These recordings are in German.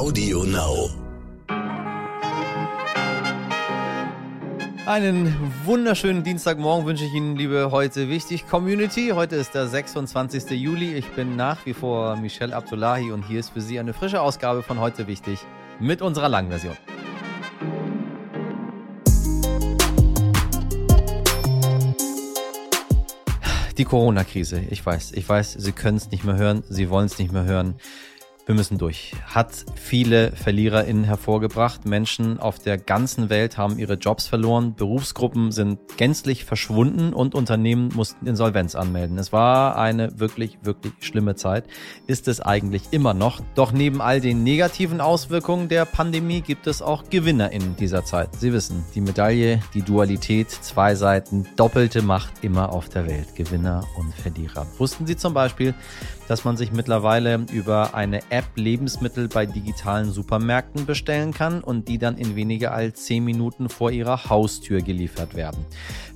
Audio Now. Einen wunderschönen Dienstagmorgen wünsche ich Ihnen, liebe heute wichtig Community. Heute ist der 26. Juli. Ich bin nach wie vor Michelle Abdullahi und hier ist für Sie eine frische Ausgabe von heute wichtig mit unserer langen Version. Die Corona-Krise. Ich weiß, ich weiß, Sie können es nicht mehr hören, Sie wollen es nicht mehr hören. Wir müssen durch. Hat viele VerliererInnen hervorgebracht. Menschen auf der ganzen Welt haben ihre Jobs verloren. Berufsgruppen sind gänzlich verschwunden und Unternehmen mussten Insolvenz anmelden. Es war eine wirklich, wirklich schlimme Zeit. Ist es eigentlich immer noch. Doch neben all den negativen Auswirkungen der Pandemie gibt es auch GewinnerInnen dieser Zeit. Sie wissen, die Medaille, die Dualität, zwei Seiten, doppelte Macht immer auf der Welt. Gewinner und Verlierer. Wussten Sie zum Beispiel, dass man sich mittlerweile über eine App Lebensmittel bei digitalen Supermärkten bestellen kann und die dann in weniger als 10 Minuten vor ihrer Haustür geliefert werden.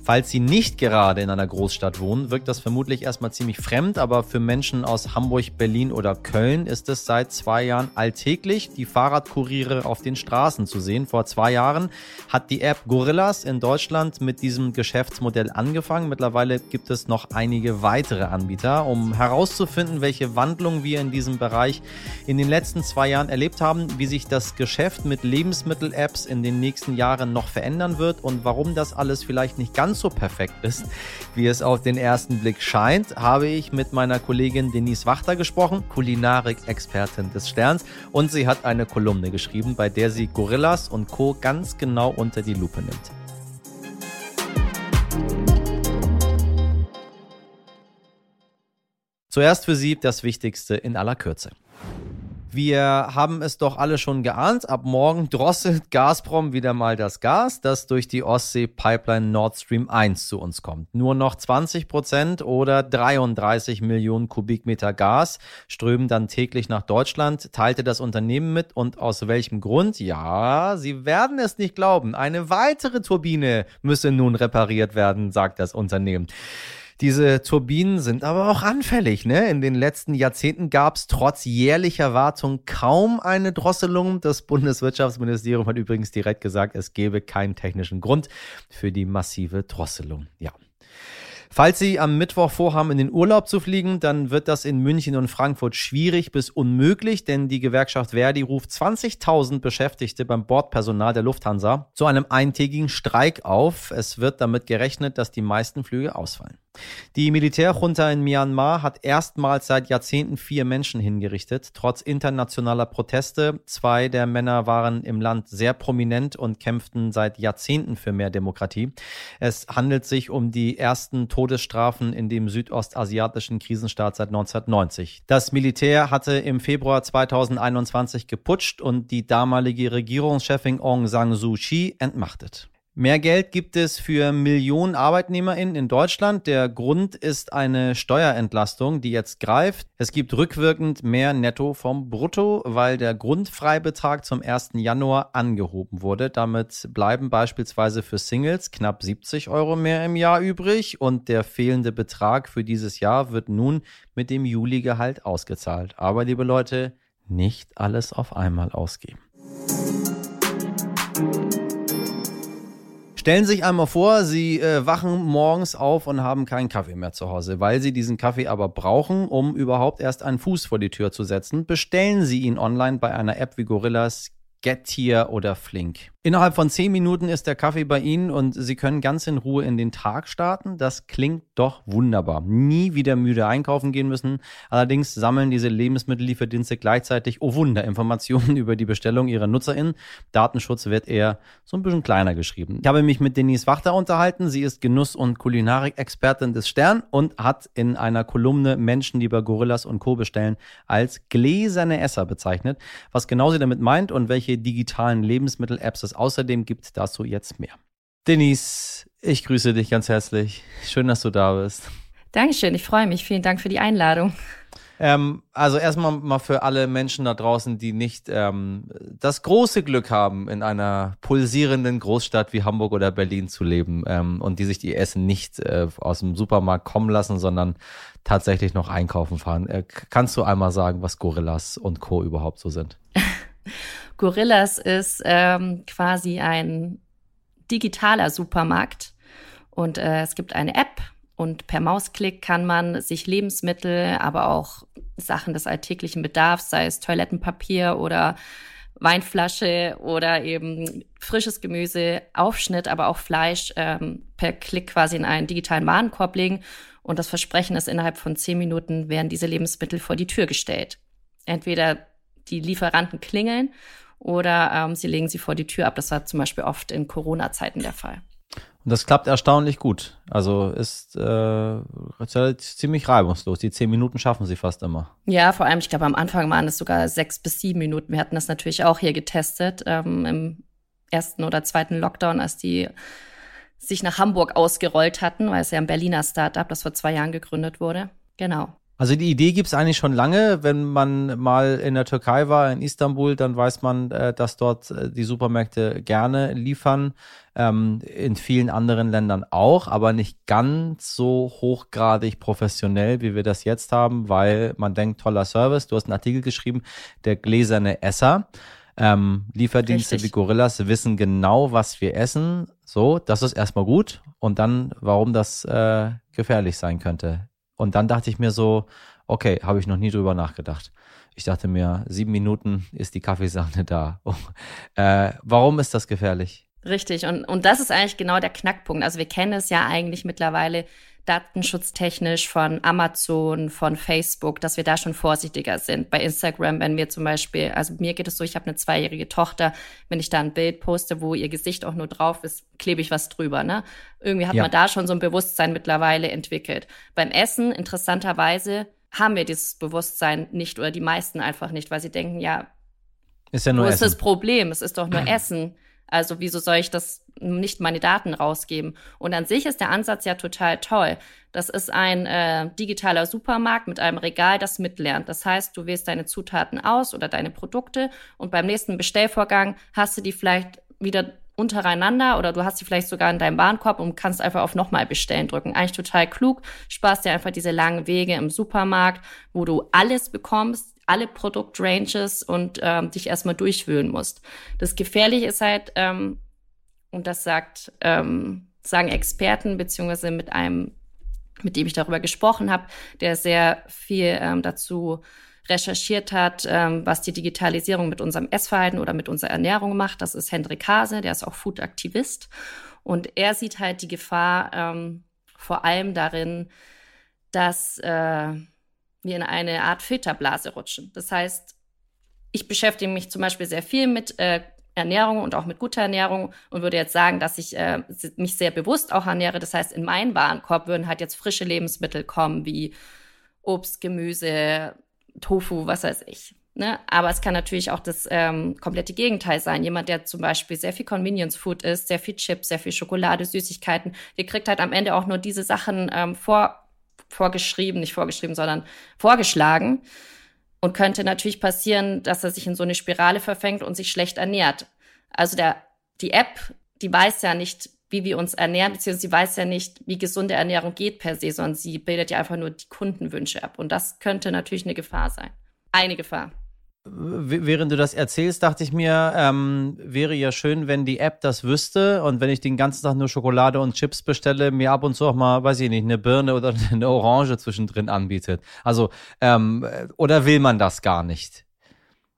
Falls Sie nicht gerade in einer Großstadt wohnen, wirkt das vermutlich erstmal ziemlich fremd, aber für Menschen aus Hamburg, Berlin oder Köln ist es seit zwei Jahren alltäglich, die Fahrradkuriere auf den Straßen zu sehen. Vor zwei Jahren hat die App Gorillas in Deutschland mit diesem Geschäftsmodell angefangen. Mittlerweile gibt es noch einige weitere Anbieter. Um herauszufinden, welche Wandlung wir in diesem Bereich in den letzten zwei Jahren erlebt haben, wie sich das Geschäft mit Lebensmittel-Apps in den nächsten Jahren noch verändern wird und warum das alles vielleicht nicht ganz ganz so perfekt ist, wie es auf den ersten Blick scheint, habe ich mit meiner Kollegin Denise Wachter gesprochen, Kulinarik-Expertin des Sterns, und sie hat eine Kolumne geschrieben, bei der sie Gorillas und Co. ganz genau unter die Lupe nimmt. Zuerst für Sie das Wichtigste in aller Kürze. Wir haben es doch alle schon geahnt. Ab morgen drosselt Gazprom wieder mal das Gas, das durch die Ostsee-Pipeline Nord Stream 1 zu uns kommt. Nur noch 20 Prozent oder 33 Millionen Kubikmeter Gas strömen dann täglich nach Deutschland, teilte das Unternehmen mit. Und aus welchem Grund? Ja, Sie werden es nicht glauben. Eine weitere Turbine müsse nun repariert werden, sagt das Unternehmen. Diese Turbinen sind aber auch anfällig. Ne? In den letzten Jahrzehnten gab es trotz jährlicher Wartung kaum eine Drosselung. Das Bundeswirtschaftsministerium hat übrigens direkt gesagt, es gebe keinen technischen Grund für die massive Drosselung. Ja. Falls Sie am Mittwoch vorhaben, in den Urlaub zu fliegen, dann wird das in München und Frankfurt schwierig bis unmöglich, denn die Gewerkschaft Verdi ruft 20.000 Beschäftigte beim Bordpersonal der Lufthansa zu einem eintägigen Streik auf. Es wird damit gerechnet, dass die meisten Flüge ausfallen. Die Militärjunta in Myanmar hat erstmals seit Jahrzehnten vier Menschen hingerichtet, trotz internationaler Proteste. Zwei der Männer waren im Land sehr prominent und kämpften seit Jahrzehnten für mehr Demokratie. Es handelt sich um die ersten Todesstrafen in dem südostasiatischen Krisenstaat seit 1990. Das Militär hatte im Februar 2021 geputscht und die damalige Regierungschefin Aung San Suu Kyi entmachtet. Mehr Geld gibt es für Millionen ArbeitnehmerInnen in Deutschland. Der Grund ist eine Steuerentlastung, die jetzt greift. Es gibt rückwirkend mehr Netto vom Brutto, weil der Grundfreibetrag zum 1. Januar angehoben wurde. Damit bleiben beispielsweise für Singles knapp 70 Euro mehr im Jahr übrig und der fehlende Betrag für dieses Jahr wird nun mit dem Juli-Gehalt ausgezahlt. Aber liebe Leute, nicht alles auf einmal ausgeben. Stellen Sie sich einmal vor, Sie äh, wachen morgens auf und haben keinen Kaffee mehr zu Hause. Weil Sie diesen Kaffee aber brauchen, um überhaupt erst einen Fuß vor die Tür zu setzen, bestellen Sie ihn online bei einer App wie Gorillas, Gettier oder Flink. Innerhalb von zehn Minuten ist der Kaffee bei Ihnen und Sie können ganz in Ruhe in den Tag starten. Das klingt doch wunderbar. Nie wieder müde einkaufen gehen müssen. Allerdings sammeln diese Lebensmittellieferdienste gleichzeitig, oh Wunder, Informationen über die Bestellung ihrer NutzerInnen. Datenschutz wird eher so ein bisschen kleiner geschrieben. Ich habe mich mit Denise Wachter unterhalten. Sie ist Genuss- und Kulinarik-Expertin des Stern und hat in einer Kolumne Menschen, die bei Gorillas und Co. bestellen, als gläserne Esser bezeichnet. Was genau sie damit meint und welche digitalen Lebensmittel-Apps es außerdem gibt, dazu jetzt mehr. Denise, ich grüße dich ganz herzlich. Schön, dass du da bist. Dankeschön, ich freue mich. Vielen Dank für die Einladung. Ähm, also erstmal mal für alle Menschen da draußen, die nicht ähm, das große Glück haben, in einer pulsierenden Großstadt wie Hamburg oder Berlin zu leben ähm, und die sich die Essen nicht äh, aus dem Supermarkt kommen lassen, sondern tatsächlich noch einkaufen fahren. Äh, kannst du einmal sagen, was Gorillas und Co. überhaupt so sind? Gorillas ist ähm, quasi ein digitaler Supermarkt und äh, es gibt eine App und per Mausklick kann man sich Lebensmittel, aber auch Sachen des alltäglichen Bedarfs, sei es Toilettenpapier oder Weinflasche oder eben frisches Gemüse, Aufschnitt, aber auch Fleisch ähm, per Klick quasi in einen digitalen Warenkorb legen. Und das Versprechen ist, innerhalb von zehn Minuten werden diese Lebensmittel vor die Tür gestellt. Entweder die Lieferanten klingeln oder ähm, sie legen sie vor die Tür ab. Das war zum Beispiel oft in Corona-Zeiten der Fall. Und das klappt erstaunlich gut. Also ist äh, ziemlich reibungslos. Die zehn Minuten schaffen sie fast immer. Ja, vor allem, ich glaube, am Anfang waren es sogar sechs bis sieben Minuten. Wir hatten das natürlich auch hier getestet ähm, im ersten oder zweiten Lockdown, als die sich nach Hamburg ausgerollt hatten, weil es ja ein Berliner Startup, das vor zwei Jahren gegründet wurde. Genau. Also die Idee gibt es eigentlich schon lange. Wenn man mal in der Türkei war, in Istanbul, dann weiß man, äh, dass dort äh, die Supermärkte gerne liefern. Ähm, in vielen anderen Ländern auch, aber nicht ganz so hochgradig professionell, wie wir das jetzt haben, weil man denkt, toller Service. Du hast einen Artikel geschrieben, der gläserne Esser. Ähm, Lieferdienste Richtig. wie Gorillas wissen genau, was wir essen. So, das ist erstmal gut. Und dann, warum das äh, gefährlich sein könnte. Und dann dachte ich mir so, okay, habe ich noch nie drüber nachgedacht. Ich dachte mir, sieben Minuten ist die Kaffeesahne da. Äh, warum ist das gefährlich? Richtig, und, und das ist eigentlich genau der Knackpunkt. Also wir kennen es ja eigentlich mittlerweile datenschutztechnisch von Amazon, von Facebook, dass wir da schon vorsichtiger sind. Bei Instagram, wenn wir zum Beispiel, also mir geht es so, ich habe eine zweijährige Tochter, wenn ich da ein Bild poste, wo ihr Gesicht auch nur drauf ist, klebe ich was drüber. Ne? Irgendwie hat ja. man da schon so ein Bewusstsein mittlerweile entwickelt. Beim Essen, interessanterweise, haben wir dieses Bewusstsein nicht oder die meisten einfach nicht, weil sie denken, ja, ist ja nur wo Essen. ist das Problem? Es ist doch nur Essen. Also wieso soll ich das nicht meine Daten rausgeben? Und an sich ist der Ansatz ja total toll. Das ist ein äh, digitaler Supermarkt mit einem Regal, das mitlernt. Das heißt, du wählst deine Zutaten aus oder deine Produkte und beim nächsten Bestellvorgang hast du die vielleicht wieder untereinander oder du hast sie vielleicht sogar in deinem Warenkorb und kannst einfach auf nochmal bestellen drücken. Eigentlich total klug, sparst dir einfach diese langen Wege im Supermarkt, wo du alles bekommst, alle Produktranges und ähm, dich erstmal durchwühlen musst. Das Gefährliche ist halt, ähm, und das sagt, ähm, sagen Experten, beziehungsweise mit einem, mit dem ich darüber gesprochen habe, der sehr viel ähm, dazu recherchiert hat, ähm, was die Digitalisierung mit unserem Essverhalten oder mit unserer Ernährung macht. Das ist Hendrik Hase, der ist auch Food-Aktivist. Und er sieht halt die Gefahr ähm, vor allem darin, dass äh, wir in eine Art Filterblase rutschen. Das heißt, ich beschäftige mich zum Beispiel sehr viel mit äh, Ernährung und auch mit guter Ernährung und würde jetzt sagen, dass ich äh, mich sehr bewusst auch ernähre. Das heißt, in meinen Warenkorb würden halt jetzt frische Lebensmittel kommen, wie Obst, Gemüse, Tofu, was weiß ich. Ne? Aber es kann natürlich auch das ähm, komplette Gegenteil sein. Jemand, der zum Beispiel sehr viel Convenience Food isst, sehr viel Chips, sehr viel Schokolade, Süßigkeiten, der kriegt halt am Ende auch nur diese Sachen ähm, vor, vorgeschrieben, nicht vorgeschrieben, sondern vorgeschlagen. Und könnte natürlich passieren, dass er sich in so eine Spirale verfängt und sich schlecht ernährt. Also der, die App, die weiß ja nicht, wie wir uns ernähren, beziehungsweise sie weiß ja nicht, wie gesunde Ernährung geht per se, sondern sie bildet ja einfach nur die Kundenwünsche ab. Und das könnte natürlich eine Gefahr sein. Eine Gefahr. Während du das erzählst, dachte ich mir, ähm, wäre ja schön, wenn die App das wüsste und wenn ich den ganzen Tag nur Schokolade und Chips bestelle, mir ab und zu auch mal, weiß ich nicht, eine Birne oder eine Orange zwischendrin anbietet. Also, ähm, oder will man das gar nicht?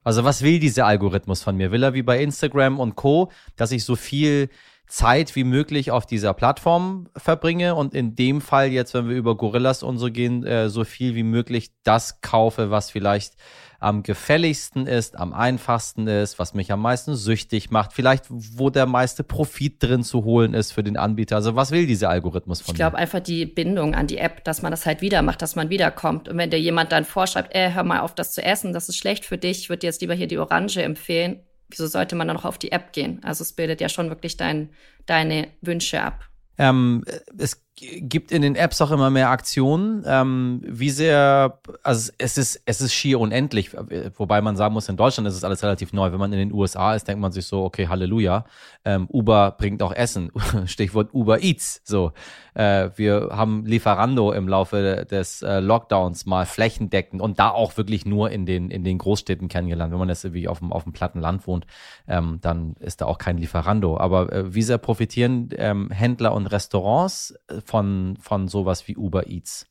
Also, was will dieser Algorithmus von mir? Will er wie bei Instagram und Co., dass ich so viel Zeit wie möglich auf dieser Plattform verbringe und in dem Fall jetzt, wenn wir über Gorillas und so gehen, äh, so viel wie möglich das kaufe, was vielleicht am gefälligsten ist, am einfachsten ist, was mich am meisten süchtig macht, vielleicht wo der meiste Profit drin zu holen ist für den Anbieter. Also was will dieser Algorithmus von Ich glaube einfach die Bindung an die App, dass man das halt wieder macht, dass man wiederkommt. Und wenn dir jemand dann vorschreibt, ey, hör mal auf, das zu essen, das ist schlecht für dich, ich würde dir jetzt lieber hier die Orange empfehlen, wieso sollte man dann noch auf die App gehen? Also es bildet ja schon wirklich dein, deine Wünsche ab. Ähm, es gibt in den Apps auch immer mehr Aktionen. Ähm, wie sehr, also es ist, es ist schier unendlich, wobei man sagen muss, in Deutschland ist es alles relativ neu. Wenn man in den USA ist, denkt man sich so, okay, Halleluja. Ähm, Uber bringt auch Essen. Stichwort Uber Eats. So, äh, wir haben Lieferando im Laufe des äh, Lockdowns mal flächendeckend und da auch wirklich nur in den, in den Großstädten kennengelernt. Wenn man jetzt wie auf dem, auf dem platten Land wohnt, ähm, dann ist da auch kein Lieferando. Aber äh, wie sehr profitieren ähm, Händler und Restaurants äh, von, von sowas wie Uber Eats?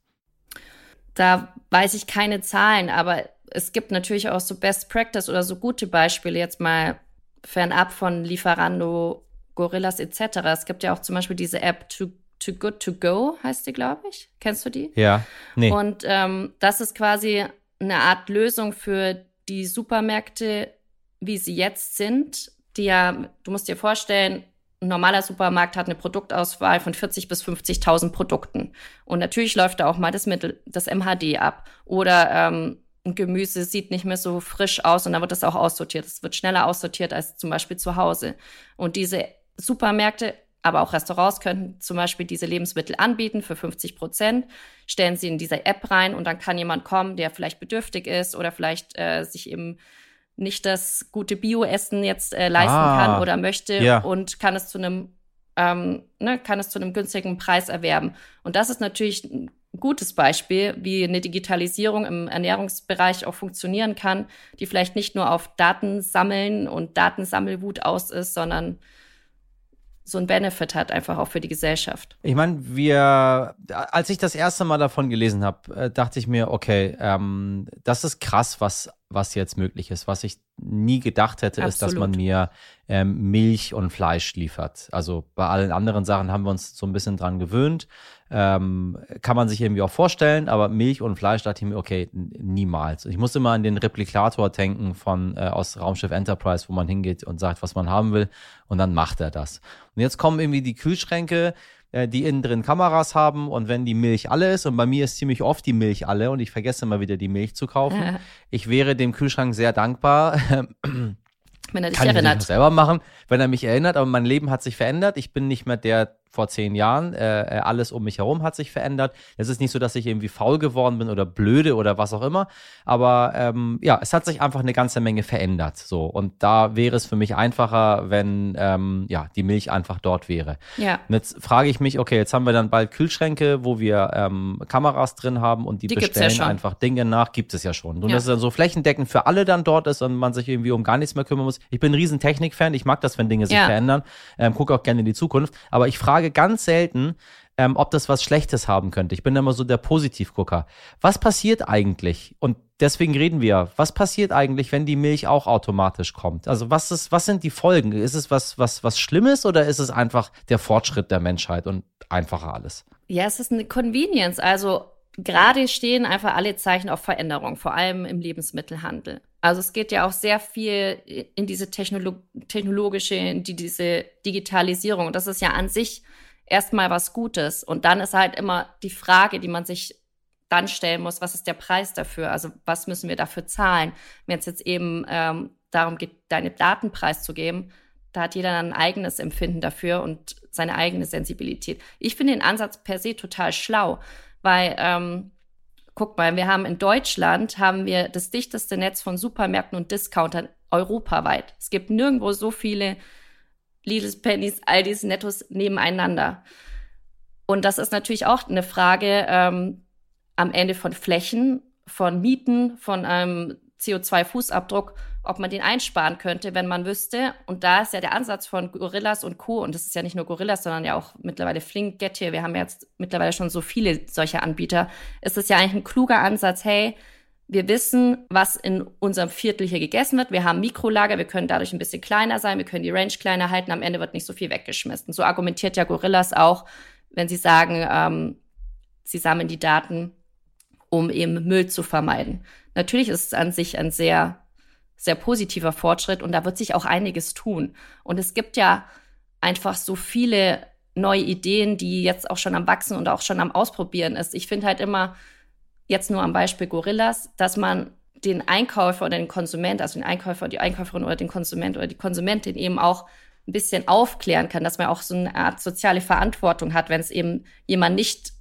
Da weiß ich keine Zahlen, aber es gibt natürlich auch so Best Practice oder so gute Beispiele, jetzt mal fernab von Lieferando, Gorillas etc. Es gibt ja auch zum Beispiel diese App Too, Too Good To Go, heißt die, glaube ich. Kennst du die? Ja. Nee. Und ähm, das ist quasi eine Art Lösung für die Supermärkte, wie sie jetzt sind, die ja, du musst dir vorstellen, ein normaler Supermarkt hat eine Produktauswahl von 40 bis 50.000 Produkten. Und natürlich läuft da auch mal das Mittel, das MHD ab. Oder ähm, ein Gemüse sieht nicht mehr so frisch aus und dann wird das auch aussortiert. Es wird schneller aussortiert als zum Beispiel zu Hause. Und diese Supermärkte, aber auch Restaurants könnten zum Beispiel diese Lebensmittel anbieten für 50 Prozent, stellen sie in diese App rein und dann kann jemand kommen, der vielleicht bedürftig ist oder vielleicht äh, sich eben nicht das gute Bioessen jetzt äh, leisten ah, kann oder möchte ja. und kann es zu einem ähm, ne, kann es zu einem günstigen Preis erwerben. Und das ist natürlich ein gutes Beispiel, wie eine Digitalisierung im Ernährungsbereich auch funktionieren kann, die vielleicht nicht nur auf Datensammeln und Datensammelwut aus ist, sondern so ein Benefit hat, einfach auch für die Gesellschaft. Ich meine, wir, als ich das erste Mal davon gelesen habe, äh, dachte ich mir, okay, ähm, das ist krass, was, was jetzt möglich ist. Was ich nie gedacht hätte, Absolut. ist, dass man mir ähm, Milch und Fleisch liefert. Also bei allen anderen Sachen haben wir uns so ein bisschen dran gewöhnt. Ähm, kann man sich irgendwie auch vorstellen, aber Milch und Fleisch dachte ich mir, okay, niemals. Ich muss immer an den Replikator denken von äh, aus Raumschiff Enterprise, wo man hingeht und sagt, was man haben will, und dann macht er das. Und jetzt kommen irgendwie die Kühlschränke, äh, die innen drin Kameras haben und wenn die Milch alle ist, und bei mir ist ziemlich oft die Milch alle und ich vergesse immer wieder die Milch zu kaufen, ich wäre dem Kühlschrank sehr dankbar. wenn er dich Kann erinnert. Ich selber machen, wenn er mich erinnert, aber mein Leben hat sich verändert. Ich bin nicht mehr der vor zehn Jahren. Äh, äh, alles um mich herum hat sich verändert. Es ist nicht so, dass ich irgendwie faul geworden bin oder blöde oder was auch immer. Aber ähm, ja, es hat sich einfach eine ganze Menge verändert. So und da wäre es für mich einfacher, wenn ähm, ja die Milch einfach dort wäre. Ja. Und jetzt frage ich mich, okay, jetzt haben wir dann bald Kühlschränke, wo wir ähm, Kameras drin haben und die, die bestellen ja einfach Dinge nach. Gibt es ja schon. Und ja. dass es dann so flächendeckend für alle dann dort ist und man sich irgendwie um gar nichts mehr kümmern muss. Ich bin ein riesen Technik-Fan. Ich mag das, wenn Dinge sich ja. verändern. Ähm, gucke auch gerne in die Zukunft. Aber ich frage frage ganz selten, ähm, ob das was Schlechtes haben könnte. Ich bin immer so der Positivgucker. Was passiert eigentlich? Und deswegen reden wir. Was passiert eigentlich, wenn die Milch auch automatisch kommt? Also was ist, was sind die Folgen? Ist es was, was, was Schlimmes oder ist es einfach der Fortschritt der Menschheit und einfacher alles? Ja, es ist eine Convenience. Also gerade stehen einfach alle Zeichen auf Veränderung, vor allem im Lebensmittelhandel. Also es geht ja auch sehr viel in diese Technolo technologische, in die, diese Digitalisierung. Und das ist ja an sich erstmal was Gutes. Und dann ist halt immer die Frage, die man sich dann stellen muss, was ist der Preis dafür? Also was müssen wir dafür zahlen? Wenn es jetzt eben ähm, darum geht, deine Daten preiszugeben, da hat jeder ein eigenes Empfinden dafür und seine eigene Sensibilität. Ich finde den Ansatz per se total schlau, weil ähm, guck mal, wir haben in Deutschland haben wir das dichteste Netz von Supermärkten und Discountern europaweit. Es gibt nirgendwo so viele Lidl's, Pennys, Aldis, Nettos nebeneinander. Und das ist natürlich auch eine Frage ähm, am Ende von Flächen, von Mieten, von einem CO2-Fußabdruck, ob man den einsparen könnte, wenn man wüsste. Und da ist ja der Ansatz von Gorillas und Co. Und das ist ja nicht nur Gorillas, sondern ja auch mittlerweile Flink, Getir. Wir haben jetzt mittlerweile schon so viele solcher Anbieter. Es ist ja eigentlich ein kluger Ansatz. Hey, wir wissen, was in unserem Viertel hier gegessen wird. Wir haben Mikrolager, wir können dadurch ein bisschen kleiner sein, wir können die Range kleiner halten, am Ende wird nicht so viel weggeschmissen. So argumentiert ja Gorillas auch, wenn sie sagen, ähm, sie sammeln die Daten, um eben Müll zu vermeiden. Natürlich ist es an sich ein sehr, sehr positiver Fortschritt und da wird sich auch einiges tun. Und es gibt ja einfach so viele neue Ideen, die jetzt auch schon am Wachsen und auch schon am Ausprobieren ist. Ich finde halt immer, jetzt nur am Beispiel Gorillas, dass man den Einkäufer oder den Konsument, also den Einkäufer, die Einkäuferin oder den Konsument oder die Konsumentin eben auch ein bisschen aufklären kann, dass man auch so eine Art soziale Verantwortung hat, wenn es eben jemand nicht,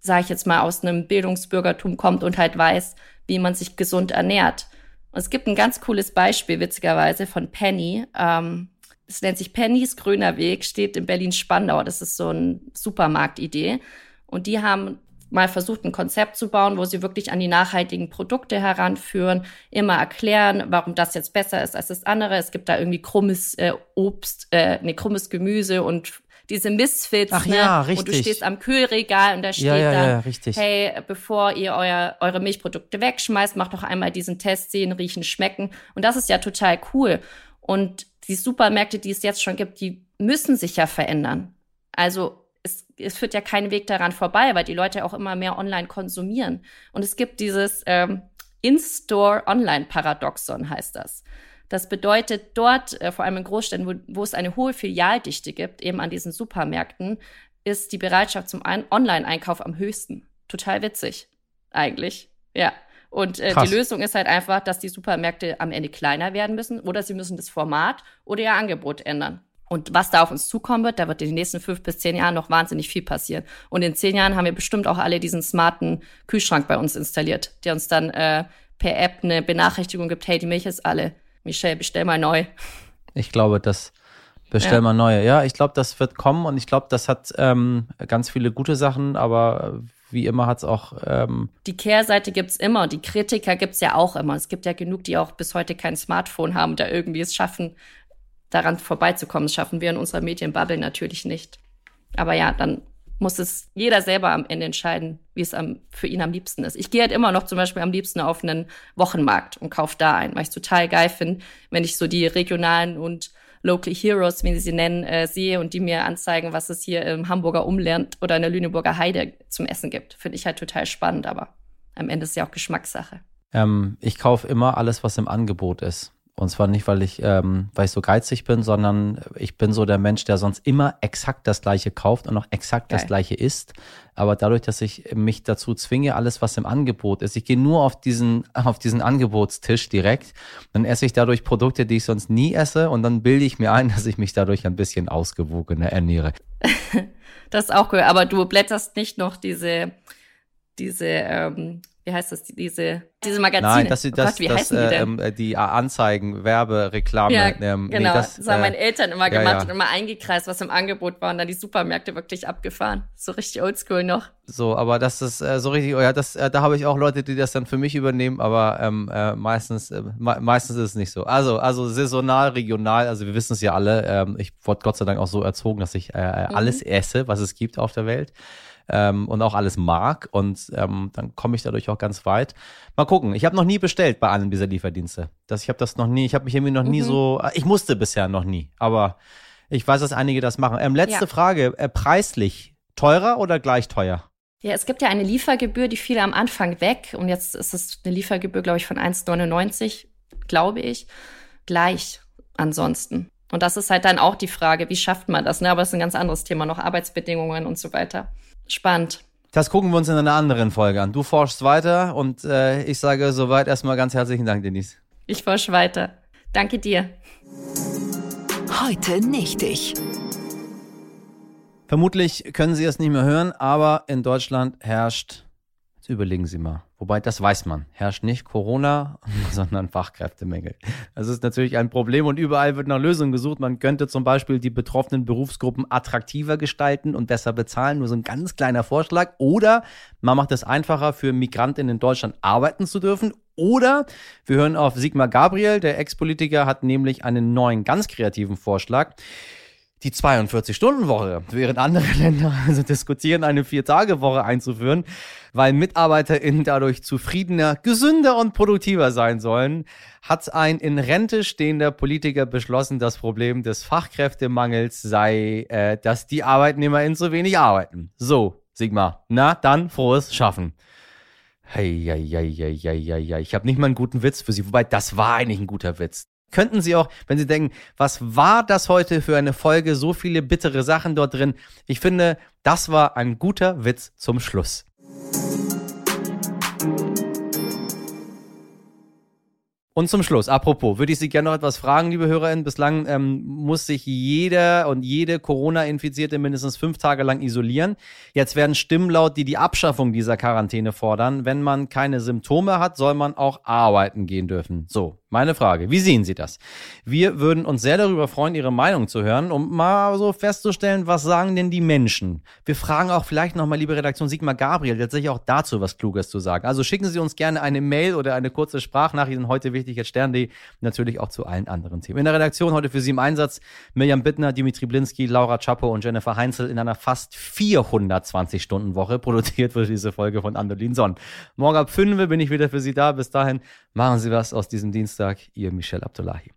sage ich jetzt mal, aus einem Bildungsbürgertum kommt und halt weiß, wie man sich gesund ernährt. Und es gibt ein ganz cooles Beispiel, witzigerweise, von Penny. Ähm, es nennt sich Pennys Grüner Weg, steht in Berlin-Spandau. Das ist so eine Supermarktidee. Und die haben mal versucht, ein Konzept zu bauen, wo sie wirklich an die nachhaltigen Produkte heranführen, immer erklären, warum das jetzt besser ist als das andere. Es gibt da irgendwie krummes äh, Obst, äh, ne, krummes Gemüse und diese Missfits. Ach ne? ja, richtig. Und du stehst am Kühlregal und da steht Ja, ja, dann, ja, richtig. hey, bevor ihr euer, eure Milchprodukte wegschmeißt, macht doch einmal diesen Test, sehen, riechen, schmecken. Und das ist ja total cool. Und die Supermärkte, die es jetzt schon gibt, die müssen sich ja verändern. Also es, es führt ja kein Weg daran vorbei, weil die Leute auch immer mehr online konsumieren. Und es gibt dieses ähm, In-Store-Online-Paradoxon, heißt das. Das bedeutet, dort, äh, vor allem in Großstädten, wo, wo es eine hohe Filialdichte gibt, eben an diesen Supermärkten, ist die Bereitschaft zum Ein- Online-Einkauf am höchsten. Total witzig, eigentlich. Ja. Und äh, die Lösung ist halt einfach, dass die Supermärkte am Ende kleiner werden müssen oder sie müssen das Format oder ihr Angebot ändern. Und was da auf uns zukommen wird, da wird in den nächsten fünf bis zehn Jahren noch wahnsinnig viel passieren. Und in zehn Jahren haben wir bestimmt auch alle diesen smarten Kühlschrank bei uns installiert, der uns dann äh, per App eine Benachrichtigung gibt, hey, die Milch ist alle. Michelle, bestell mal neu. Ich glaube, das bestell Ja. mal neue. Ja, ich glaube, das wird kommen und ich glaube, das hat ähm, ganz viele gute Sachen, aber wie immer hat es auch ähm, Die Kehrseite gibt's immer und die Kritiker gibt's ja auch immer. Es gibt ja genug, die auch bis heute kein Smartphone haben, da irgendwie es schaffen, daran vorbeizukommen. Das schaffen wir in unserer Medienbubble natürlich nicht. Aber ja, dann muss es jeder selber am Ende entscheiden, wie es am, für ihn am liebsten ist. Ich gehe halt immer noch zum Beispiel am liebsten auf einen Wochenmarkt und kaufe da ein, weil ich total geil finde, wenn ich so die regionalen und Local Heroes, wie sie sie nennen, äh, sehe und die mir anzeigen, was es hier im Hamburger Umland oder in der Lüneburger Heide zum Essen gibt. Finde ich halt total spannend, aber am Ende ist ja auch Geschmackssache. Ähm, ich kaufe immer alles, was im Angebot ist. Und zwar nicht, weil ich, ähm, weil ich so geizig bin, sondern ich bin so der Mensch, der sonst immer exakt das Gleiche kauft und auch exakt das Geil. Gleiche isst. Aber dadurch, dass ich mich dazu zwinge, alles, was im Angebot ist, ich gehe nur auf diesen, auf diesen Angebotstisch direkt, dann esse ich dadurch Produkte, die ich sonst nie esse und dann bilde ich mir ein, dass ich mich dadurch ein bisschen ausgewogener ernähre. Das ist auch cool. Aber du blätterst nicht noch diese, diese, ähm, wie heißt das, diese, diese Magazine. Nein, das, oh das, Gott, wie das, heißen die äh, denn? ähm, die Anzeigen, Werbereklame. ja, ähm, nee, genau. das, das, haben äh, meine Eltern immer ja, gemacht ja. und immer eingekreist, was im Angebot war und dann die Supermärkte wirklich abgefahren. So richtig oldschool noch. So, aber das ist äh, so richtig, oh ja, das, äh, da habe ich auch Leute, die das dann für mich übernehmen, aber ähm, äh, meistens, äh, me meistens ist es nicht so. Also, also saisonal, regional, also wir wissen es ja alle, ähm, ich wurde Gott sei Dank auch so erzogen, dass ich äh, äh, alles esse, was es gibt auf der Welt. Ähm, und auch alles mag und ähm, dann komme ich dadurch auch ganz weit. Mal gucken. Ich habe noch nie bestellt bei einem dieser Lieferdienste. Das, ich habe das noch nie. Ich habe mich irgendwie noch nie Mhm. so. Ich musste bisher noch nie, aber ich weiß, dass einige das machen. Ähm, letzte Ja. Frage: äh, Preislich teurer oder gleich teuer? Ja, es gibt ja eine Liefergebühr, die fiel am Anfang weg und jetzt ist es eine Liefergebühr, glaube ich, von 1,99, glaube ich, gleich ansonsten. Und das ist halt dann auch die Frage, wie schafft man das? Ne? Aber das ist ein ganz anderes Thema, noch Arbeitsbedingungen und so weiter. Spannend. Das gucken wir uns in einer anderen Folge an. Du forschst weiter und äh, ich sage soweit erstmal ganz herzlichen Dank, Denise. Ich forsche weiter. Danke dir. Heute nicht ich. Vermutlich können Sie es nicht mehr hören, aber in Deutschland herrscht, jetzt überlegen Sie mal, wobei das weiß man, herrscht nicht Corona, sondern Fachkräftemangel. Das ist natürlich ein Problem und überall wird nach Lösungen gesucht. Man könnte zum Beispiel die betroffenen Berufsgruppen attraktiver gestalten und besser bezahlen, nur so ein ganz kleiner Vorschlag. Oder man macht es einfacher für Migrantinnen in Deutschland arbeiten zu dürfen. Oder wir hören auf Sigmar Gabriel, der Ex-Politiker hat nämlich einen neuen, ganz kreativen Vorschlag die 42-Stunden-Woche, während andere Länder also diskutieren, eine Vier-Tage-Woche einzuführen, weil MitarbeiterInnen dadurch zufriedener, gesünder und produktiver sein sollen, hat ein in Rente stehender Politiker beschlossen, das Problem des Fachkräftemangels sei, äh, dass die ArbeitnehmerInnen zu wenig arbeiten. So, Sigmar, na dann frohes Schaffen. Hey, hey, hey, hey, hey, hey, hey. Ich habe nicht mal einen guten Witz für Sie, wobei das war eigentlich ein guter Witz. Könnten Sie auch, wenn Sie denken, was war das heute für eine Folge, so viele bittere Sachen dort drin? Ich finde, das war ein guter Witz zum Schluss. Und zum Schluss, apropos, würde ich Sie gerne noch etwas fragen, liebe HörerInnen. Bislang ähm, muss sich jeder und jede Corona-Infizierte mindestens fünf Tage lang isolieren. Jetzt werden Stimmen laut, die die Abschaffung dieser Quarantäne fordern. Wenn man keine Symptome hat, soll man auch arbeiten gehen dürfen. So, meine Frage, wie sehen Sie das? Wir würden uns sehr darüber freuen, Ihre Meinung zu hören, um mal so festzustellen, was sagen denn die Menschen? Wir fragen auch vielleicht nochmal, liebe Redaktion Sigmar Gabriel, tatsächlich auch dazu was Kluges zu sagen. Also schicken Sie uns gerne eine Mail oder eine kurze Sprachnachricht heute wichtig jetzt Stern.de, natürlich auch zu allen anderen Themen. In der Redaktion heute für Sie im Einsatz Mirjam Bittner, Dimitri Blinski, Laura Chapo und Jennifer Heinzel in einer fast 420-Stunden-Woche. Produziert wurde diese Folge von Andolin Sonn. Morgen ab 5 bin ich wieder für Sie da. Bis dahin machen Sie was aus diesem Dienst Dienstag, Ihr Michel Abdullahi.